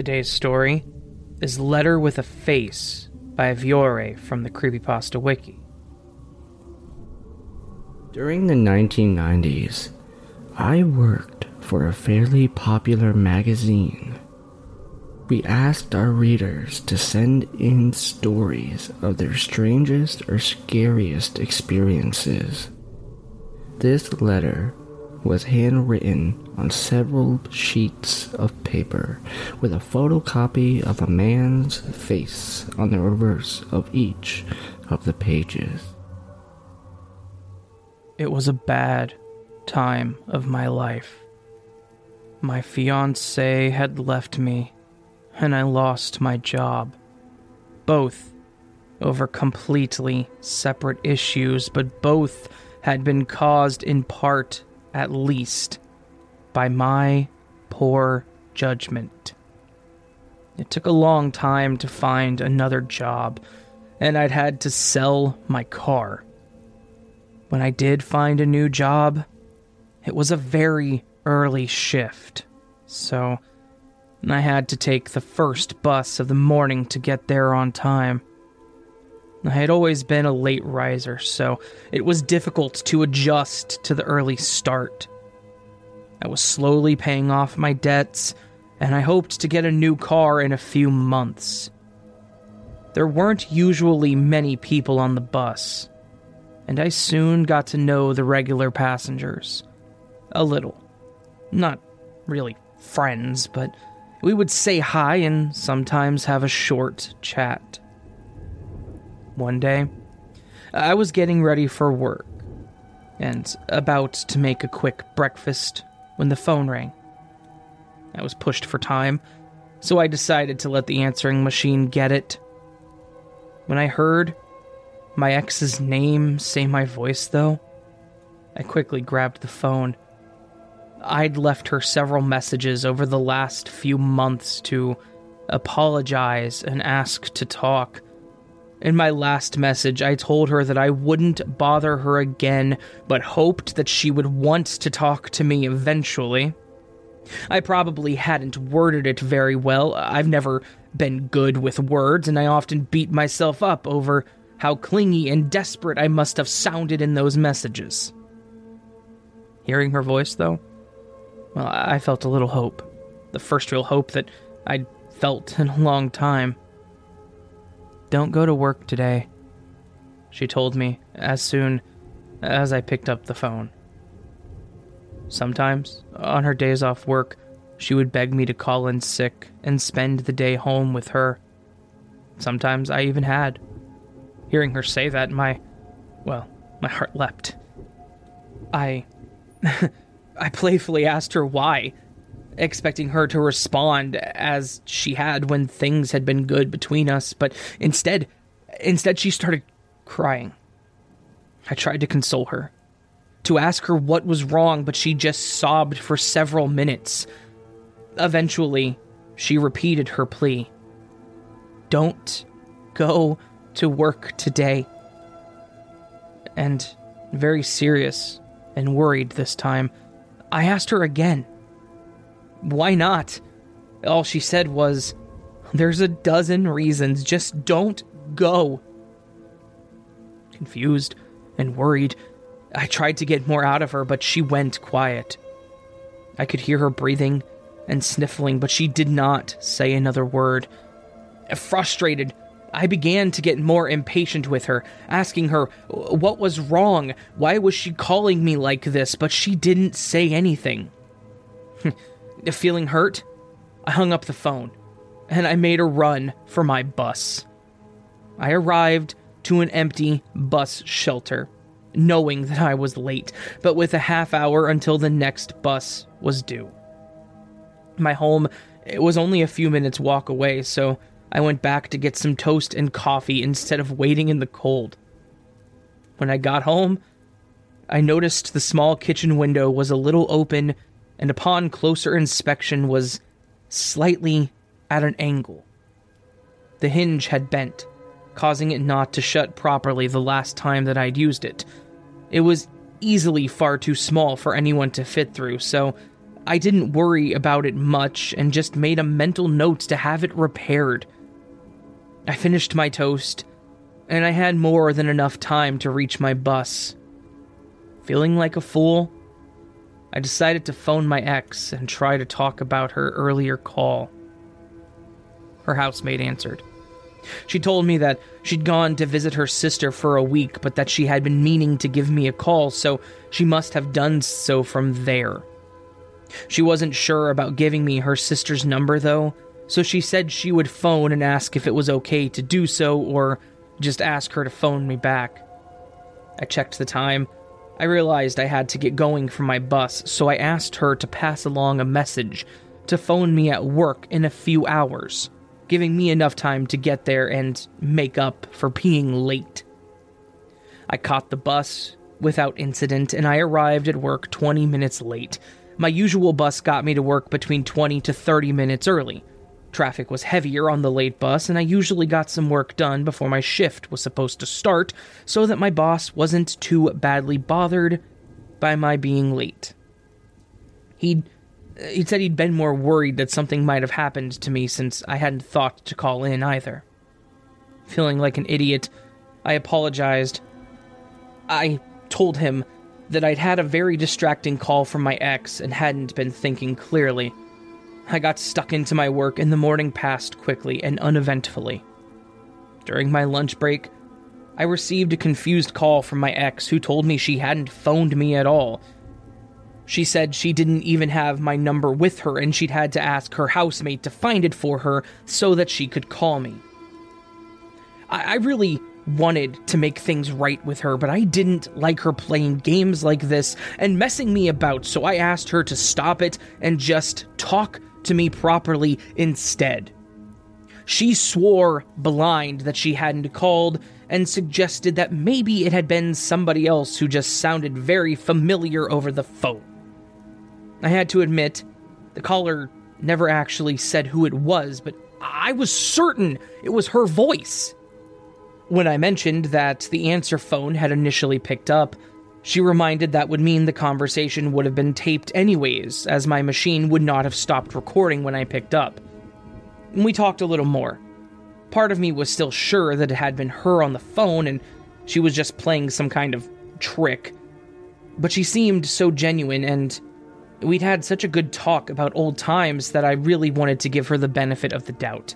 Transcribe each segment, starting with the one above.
Today's story is Letter with a Face by Viore from the Creepypasta Wiki. During the 1990s, I worked for a fairly popular magazine. We asked our readers to send in stories of their strangest or scariest experiences. This letter was handwritten on several sheets of paper with a photocopy of a man's face on the reverse of each of the pages. It was a bad time of my life. My fiance had left me, and I lost my job. Both over completely separate issues, but both had been caused in part, at least, by my poor judgment. It took a long time to find another job, and I'd had to sell my car. When I did find a new job, it was a very early shift, so I had to take the first bus of the morning to get there on time. I had always been a late riser, so it was difficult to adjust to the early start. I was slowly paying off my debts, and I hoped to get a new car in a few months. There weren't usually many people on the bus, and I soon got to know the regular passengers. A little. Not really friends, but we would say hi and sometimes have a short chat. One day, I was getting ready for work and about to make a quick breakfast when the phone rang. I was pushed for time, so I decided to let the answering machine get it. When I heard my ex's name say my voice, though, I quickly grabbed the phone. I'd left her several messages over the last few months to apologize and ask to talk. In my last message, I told her that I wouldn't bother her again, but hoped that she would want to talk to me eventually. I probably hadn't worded it very well. I've never been good with words, and I often beat myself up over how clingy and desperate I must have sounded in those messages. Hearing her voice, though, well, I felt a little hope. The first real hope that I'd felt in a long time. Don't go to work today, she told me as soon as I picked up the phone. Sometimes, on her days off work, she would beg me to call in sick and spend the day home with her. Sometimes I even had. Hearing her say that, my. well, my heart leapt. I. I playfully asked her why, expecting her to respond as she had when things had been good between us, but instead, instead she started crying. I tried to console her, to ask her what was wrong, but she just sobbed for several minutes. Eventually, she repeated her plea. Don't go to work today. And very serious and worried this time, I asked her again. Why not? All she said was, There's a dozen reasons, just don't go. Confused and worried, I tried to get more out of her, but she went quiet. I could hear her breathing and sniffling, but she did not say another word. Frustrated, I began to get more impatient with her, asking her what was wrong, why was she calling me like this, but she didn't say anything. Feeling hurt, I hung up the phone and I made a run for my bus. I arrived to an empty bus shelter, knowing that I was late, but with a half hour until the next bus was due. My home it was only a few minutes walk away, so I went back to get some toast and coffee instead of waiting in the cold. When I got home, I noticed the small kitchen window was a little open and upon closer inspection was slightly at an angle. The hinge had bent, causing it not to shut properly the last time that I'd used it. It was easily far too small for anyone to fit through, so I didn't worry about it much and just made a mental note to have it repaired. I finished my toast, and I had more than enough time to reach my bus. Feeling like a fool, I decided to phone my ex and try to talk about her earlier call. Her housemate answered. She told me that she'd gone to visit her sister for a week, but that she had been meaning to give me a call, so she must have done so from there. She wasn't sure about giving me her sister's number, though, so she said she would phone and ask if it was okay to do so or just ask her to phone me back. I checked the time. I realized I had to get going for my bus, so I asked her to pass along a message to phone me at work in a few hours giving me enough time to get there and make up for being late. I caught the bus without incident and I arrived at work 20 minutes late. My usual bus got me to work between 20 to 30 minutes early. Traffic was heavier on the late bus, and I usually got some work done before my shift was supposed to start so that my boss wasn't too badly bothered by my being late. He'd uh, he said he'd been more worried that something might have happened to me since I hadn't thought to call in either. Feeling like an idiot, I apologized. I told him that I'd had a very distracting call from my ex and hadn't been thinking clearly. I got stuck into my work and the morning passed quickly and uneventfully. During my lunch break, I received a confused call from my ex who told me she hadn't phoned me at all she said she didn't even have my number with her and she'd had to ask her housemate to find it for her so that she could call me. I, I really wanted to make things right with her, but I didn't like her playing games like this and messing me about, so I asked her to stop it and just talk to me properly instead. She swore blind that she hadn't called and suggested that maybe it had been somebody else who just sounded very familiar over the phone. I had to admit, the caller never actually said who it was, but I was certain it was her voice. When I mentioned that the answer phone had initially picked up, she reminded that would mean the conversation would have been taped anyways, as my machine would not have stopped recording when I picked up. We talked a little more. Part of me was still sure that it had been her on the phone and she was just playing some kind of trick. But she seemed so genuine and We'd had such a good talk about old times that I really wanted to give her the benefit of the doubt.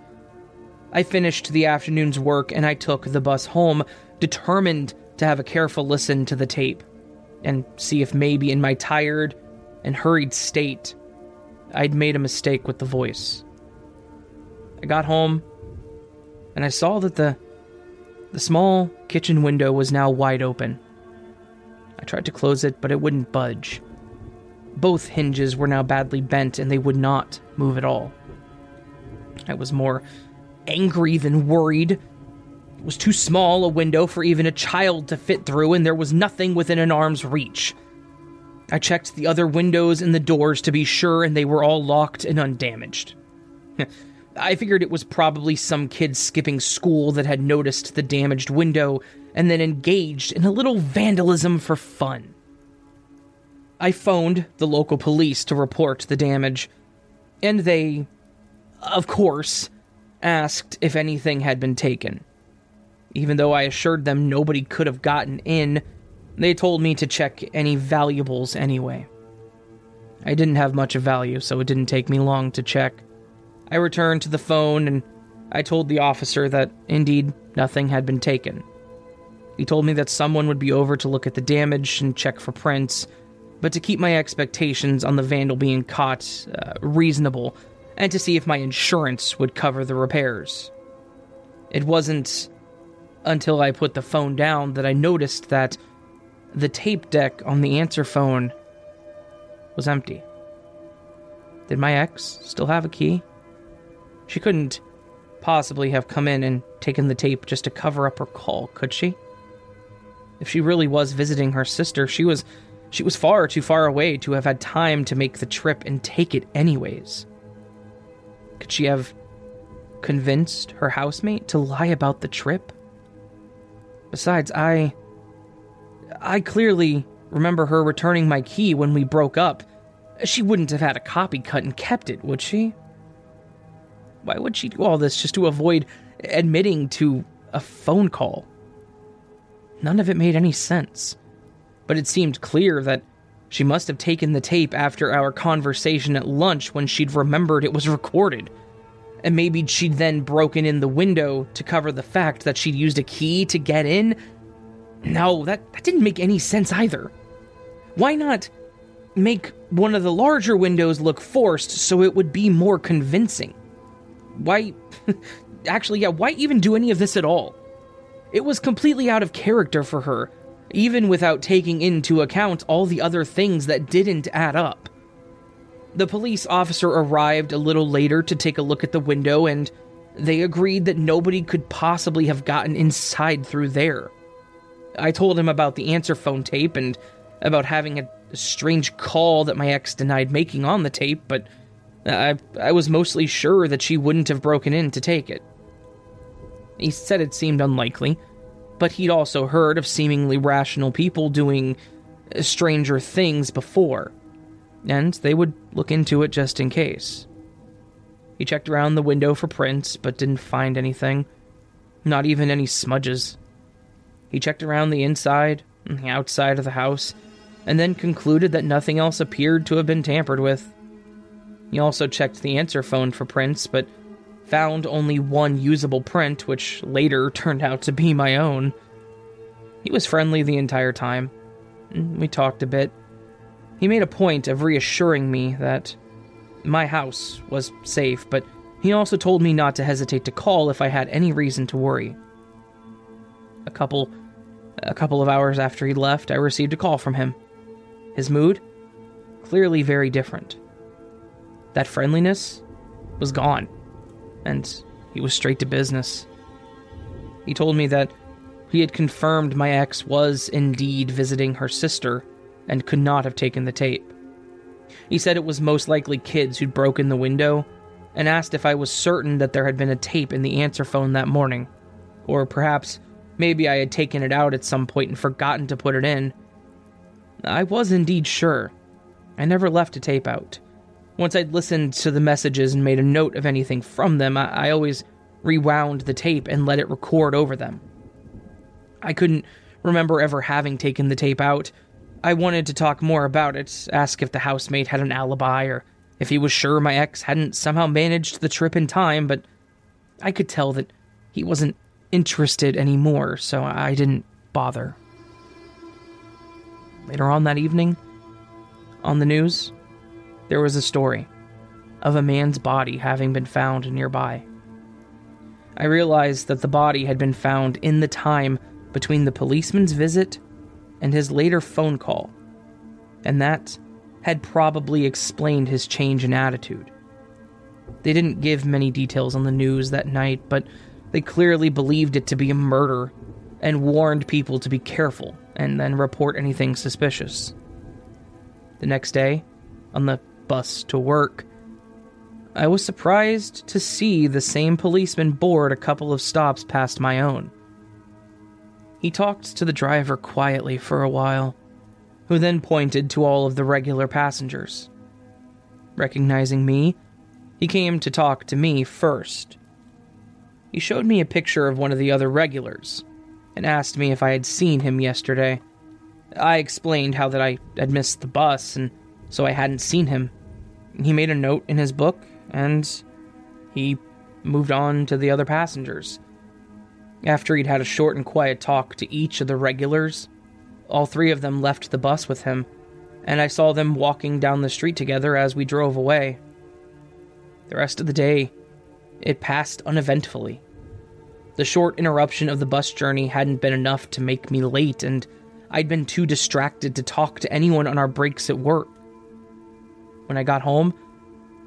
I finished the afternoon's work and I took the bus home, determined to have a careful listen to the tape and see if maybe in my tired and hurried state I'd made a mistake with the voice. I got home and I saw that the the small kitchen window was now wide open. I tried to close it, but it wouldn't budge. Both hinges were now badly bent and they would not move at all. I was more angry than worried. Was too small a window for even a child to fit through, and there was nothing within an arm's reach. I checked the other windows and the doors to be sure, and they were all locked and undamaged. I figured it was probably some kid skipping school that had noticed the damaged window and then engaged in a little vandalism for fun. I phoned the local police to report the damage, and they, of course, asked if anything had been taken. Even though I assured them nobody could have gotten in, they told me to check any valuables anyway. I didn't have much of value, so it didn't take me long to check. I returned to the phone and I told the officer that indeed nothing had been taken. He told me that someone would be over to look at the damage and check for prints, but to keep my expectations on the vandal being caught uh, reasonable, and to see if my insurance would cover the repairs. It wasn't until I put the phone down that I noticed that the tape deck on the answer phone was empty. Did my ex still have a key? She couldn't possibly have come in and taken the tape just to cover up her call, could she? If she really was visiting her sister, she was she was far too far away to have had time to make the trip and take it anyways. Could she have convinced her housemate to lie about the trip? Besides, I. I clearly remember her returning my key when we broke up, She wouldn't have had a copy cut and kept it, would she? Why would she do all this just to avoid admitting to a phone call? None of it made any sense. But it seemed clear that she must have taken the tape after our conversation at lunch when she'd remembered it was recorded. And maybe she'd then broken in the window to cover the fact that she'd used a key to get in. No, that, that didn't make any sense either. Why not make one of the larger windows look forced so it would be more convincing? Why. Actually, yeah, why even do any of this at all? It was completely out of character for her, even without taking into account all the other things that didn't add up. The police officer arrived a little later to take a look at the window, and they agreed that nobody could possibly have gotten inside through there. I told him about the answer phone tape and about having a strange call that my ex denied making on the tape, but I, I was mostly sure that she wouldn't have broken in to take it. He said it seemed unlikely, but he'd also heard of seemingly rational people doing uh, stranger things before, and they would look into it just in case. He checked around the window for prints, but didn't find anything, not even any smudges. He checked around the inside and the outside of the house, and then concluded that nothing else appeared to have been tampered with. He also checked the answer phone for prints, but found only one usable print, which later turned out to be my own. He was friendly the entire time. We talked a bit. He made a point of reassuring me that my house was safe, but he also told me not to hesitate to call if I had any reason to worry. A couple a couple of hours after he left, I received a call from him. His mood clearly very different. That friendliness was gone, and he was straight to business. He told me that he had confirmed my ex was indeed visiting her sister and could not have taken the tape. He said it was most likely kids who'd broken the window and asked if I was certain that there had been a tape in the answer phone that morning, or perhaps maybe I had taken it out at some point and forgotten to put it in. I was indeed sure. I never left a tape out. Once I'd listened to the messages and made a note of anything from them, I, I always rewound the tape and let it record over them. I couldn't remember ever having taken the tape out. I wanted to talk more about it, ask if the housemate had an alibi or if he was sure my ex hadn't somehow managed the trip in time, but I could tell that he wasn't interested anymore, so I didn't bother. Later on that evening, on the news, there was a story of a man's body having been found nearby. I realized that the body had been found in the time between the policeman's visit and his later phone call, and that had probably explained his change in attitude. They didn't give many details on the news that night, but they clearly believed it to be a murder and warned people to be careful and then report anything suspicious. The next day, on the bus to work, I was surprised to see the same policeman board a couple of stops past my own. He talked to the driver quietly for a while, who then pointed to all of the regular passengers. Recognizing me, he came to talk to me first. He showed me a picture of one of the other regulars and asked me if I had seen him yesterday. I explained how that I had missed the bus and so I hadn't seen him. He made a note in his book and he moved on to the other passengers. After he'd had a short and quiet talk to each of the regulars, all three of them left the bus with him, and I saw them walking down the street together as we drove away. The rest of the day, it passed uneventfully. The short interruption of the bus journey hadn't been enough to make me late, and I'd been too distracted to talk to anyone on our breaks at work. When I got home,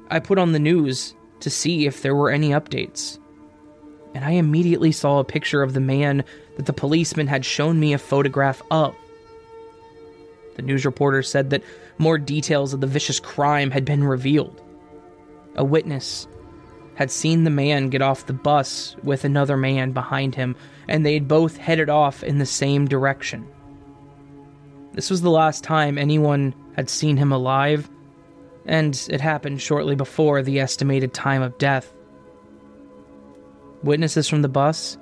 I put on the news to see if there were any updates. And I immediately saw a picture of the man that the policeman had shown me a photograph of. The news reporter said that more details of the vicious crime had been revealed. A witness had seen the man get off the bus with another man behind him, and they'd both headed off in the same direction. This was the last time anyone had seen him alive, and it happened shortly before the estimated time of death. Witnesses from the bus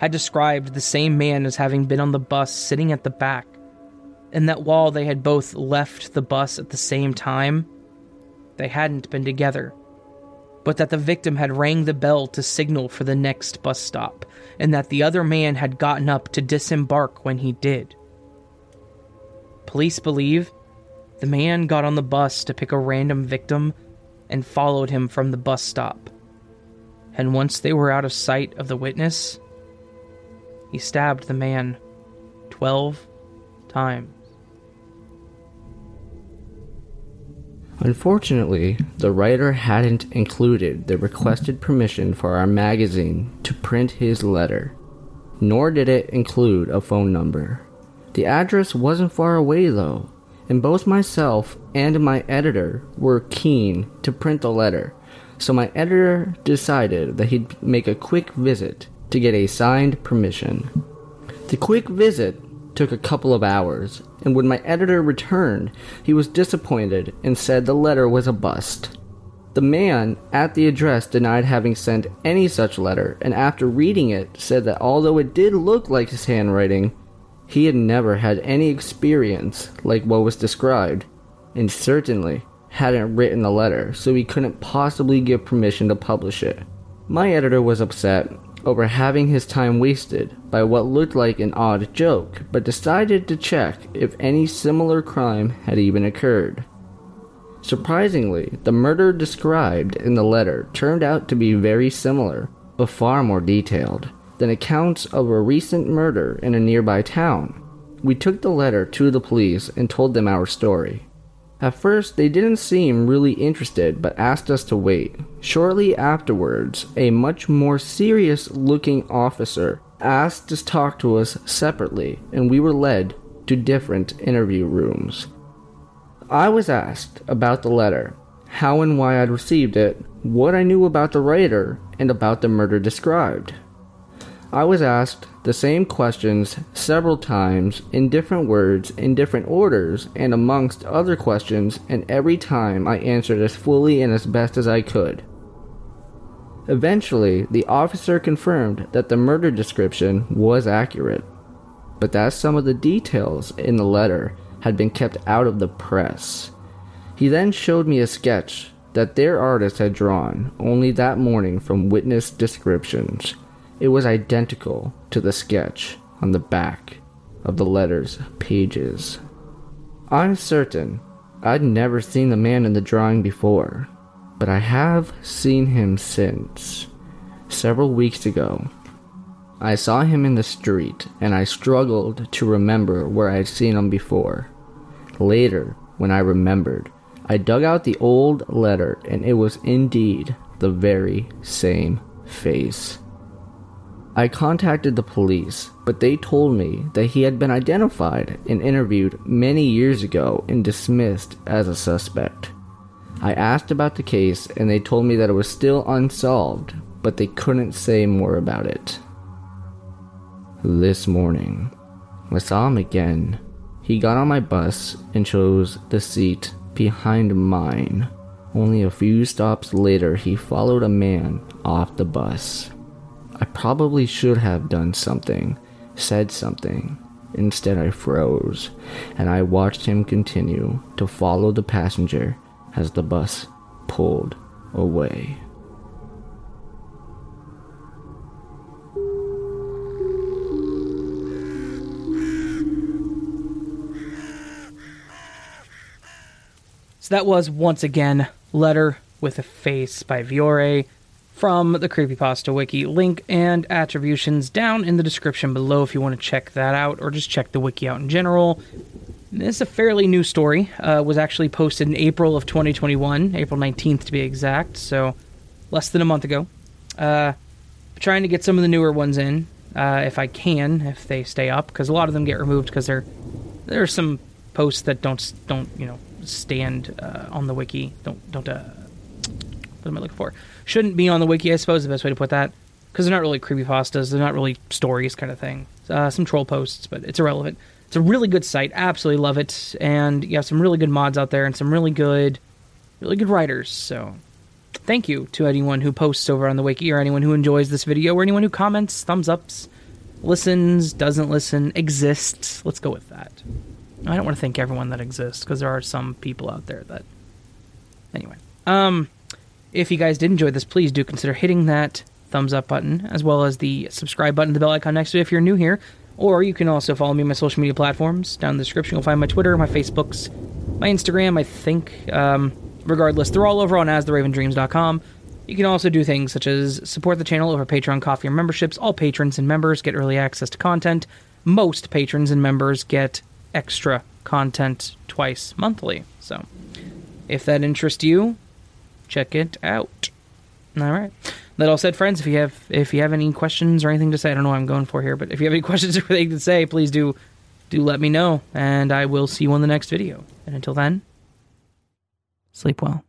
had described the same man as having been on the bus sitting at the back, and that while they had both left the bus at the same time, they hadn't been together, but that the victim had rang the bell to signal for the next bus stop, and that the other man had gotten up to disembark when he did. Police believe the man got on the bus to pick a random victim and followed him from the bus stop. And once they were out of sight of the witness, he stabbed the man 12 times. Unfortunately, the writer hadn't included the requested permission for our magazine to print his letter, nor did it include a phone number. The address wasn't far away though, and both myself and my editor were keen to print the letter, so my editor decided that he'd make a quick visit to get a signed permission. The quick visit took a couple of hours, and when my editor returned, he was disappointed and said the letter was a bust. The man at the address denied having sent any such letter, and after reading it, said that although it did look like his handwriting, he had never had any experience like what was described, and certainly hadn't written the letter, so he couldn't possibly give permission to publish it. My editor was upset over having his time wasted by what looked like an odd joke, but decided to check if any similar crime had even occurred. Surprisingly, the murder described in the letter turned out to be very similar, but far more detailed, than accounts of a recent murder in a nearby town. We took the letter to the police and told them our story. At first, they didn't seem really interested but asked us to wait. Shortly afterwards, a much more serious looking officer asked to talk to us separately, and we were led to different interview rooms. I was asked about the letter, how and why I'd received it, what I knew about the writer, and about the murder described. I was asked the same questions several times in different words in different orders and amongst other questions, and every time I answered as fully and as best as I could. Eventually, the officer confirmed that the murder description was accurate, but that some of the details in the letter had been kept out of the press. He then showed me a sketch that their artist had drawn only that morning from witness descriptions. It was identical to the sketch on the back of the letter's pages. I'm certain I'd never seen the man in the drawing before, but I have seen him since. Several weeks ago, I saw him in the street and I struggled to remember where I'd seen him before. Later, when I remembered, I dug out the old letter and it was indeed the very same face. I contacted the police, but they told me that he had been identified and interviewed many years ago and dismissed as a suspect. I asked about the case and they told me that it was still unsolved, but they couldn't say more about it. This morning, I saw him again. He got on my bus and chose the seat behind mine. Only a few stops later, he followed a man off the bus. I probably should have done something, said something. Instead, I froze, and I watched him continue to follow the passenger as the bus pulled away. So that was once again Letter with a Face by Viore from the Creepypasta Wiki. Link and attributions down in the description below if you want to check that out or just check the wiki out in general. This is a fairly new story. Uh, was actually posted in April of 2021, April 19th to be exact, so less than a month ago. Uh, trying to get some of the newer ones in uh, if I can, if they stay up, because a lot of them get removed because there there are some posts that don't don't you know stand uh, on the wiki. Don't don't uh, what am I looking for? Shouldn't be on the wiki, I suppose, the best way to put that. Because they're not really creepypastas, they're not really stories kind of thing. Uh, some troll posts, but it's irrelevant. It's a really good site. Absolutely love it. And you have some really good mods out there and some really good really good writers. So thank you to anyone who posts over on the wiki or anyone who enjoys this video or anyone who comments, thumbs ups, listens, doesn't listen, exists. Let's go with that. I don't want to thank everyone that exists because there are some people out there that. Anyway, um, if you guys did enjoy this, please do consider hitting that thumbs up button as well as the subscribe button, the bell icon next to it if you're new here. Or you can also follow me on my social media platforms. Down in the description, you'll find my Twitter, my Facebooks, my Instagram, I think. Um, regardless, they're all over on astheravendreams.com. You can also do things such as support the channel over Patreon, Ko-fi, or memberships. All patrons and members get early access to content. Most patrons and members get extra content twice monthly. So, if that interests you, check it out. All right. That all said, friends, if you have if you have any questions or anything to say, I don't know what I'm going for here, but if you have any questions or anything to say, please do do let me know, and I will see you on the next video. And until then, sleep well.